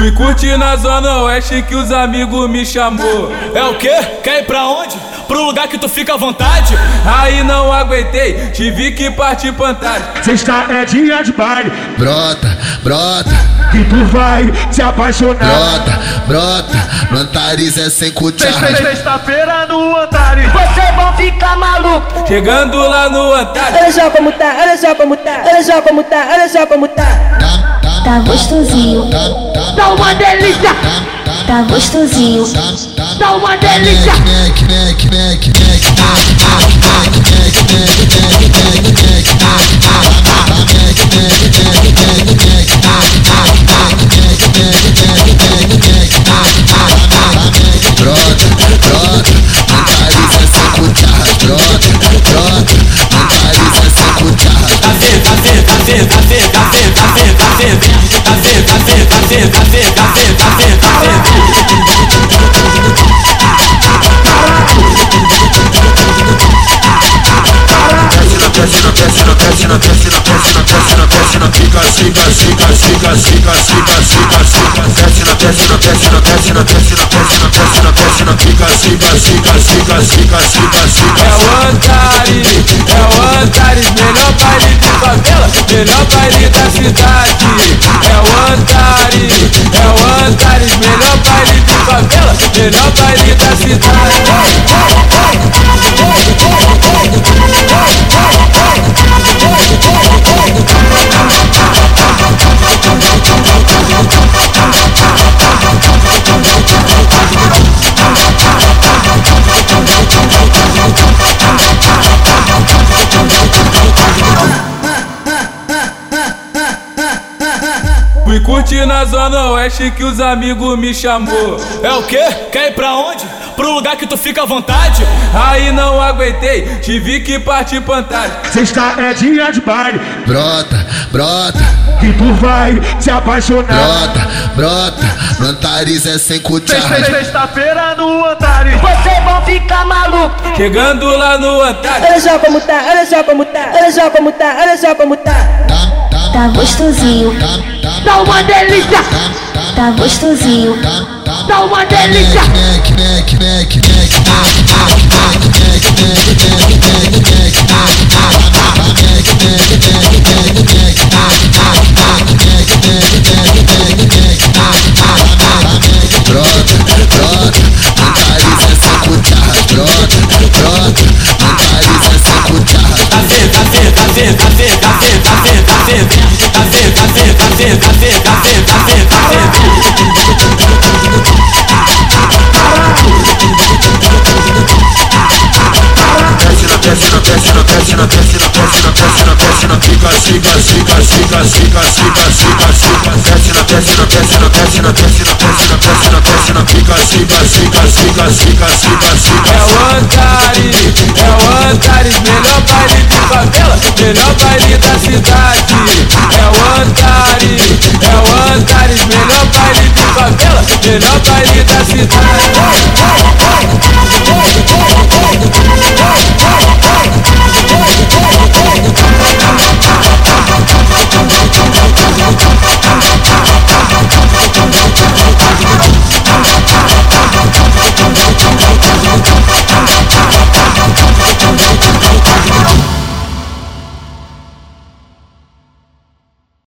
Fui curtir na zona oeste que os amigos me chamou. É o quê? Quer ir pra onde? Pro lugar que tu fica à vontade? Aí não aguentei, tive que partir pantade. Sexta é dia de baile, Brota, brota, que tu vai se apaixonar. brota, brota. Plantares é sem cuchara. Sexta-feira no Antares. Vocês vão ficar maluco. Chegando lá no Antares, Olha só como tá, olha só como tá, olha só como tá, olha só como tá. Tá, tá, Tá gostosinho, tá, uma delícia, tá, gostosinho, tá uma delícia. É o Antares, é o Antares, melhor baile de favela, melhor baile da cidade. É o Antares, é o Antares, melhor baile de favela, melhor baile da cidade. Fui curtir na zona oeste que os amigos me chamou. É o quê? Quer ir pra onde? Pro lugar que tu fica à vontade? Aí não aguentei, tive que partir pantade. Sexta é dia de baile, Brota, brota, que tu vai se apaixonar. brota, brota. Plantares é sem cuchara. Sexta-feira no Antares. Vocês vão ficar maluco. Chegando lá no Antares, Olha só como tá, olha só como tá, olha só como tá, olha só como tá. Tá, gostosinho, tá, uma delícia, tá, gostosinho, tá uma delícia. É o Antares, é o Antares, melhor baile de favela, melhor baile da cidade. É o Antares, é o Antares, melhor baile de favela, melhor baile da cidade.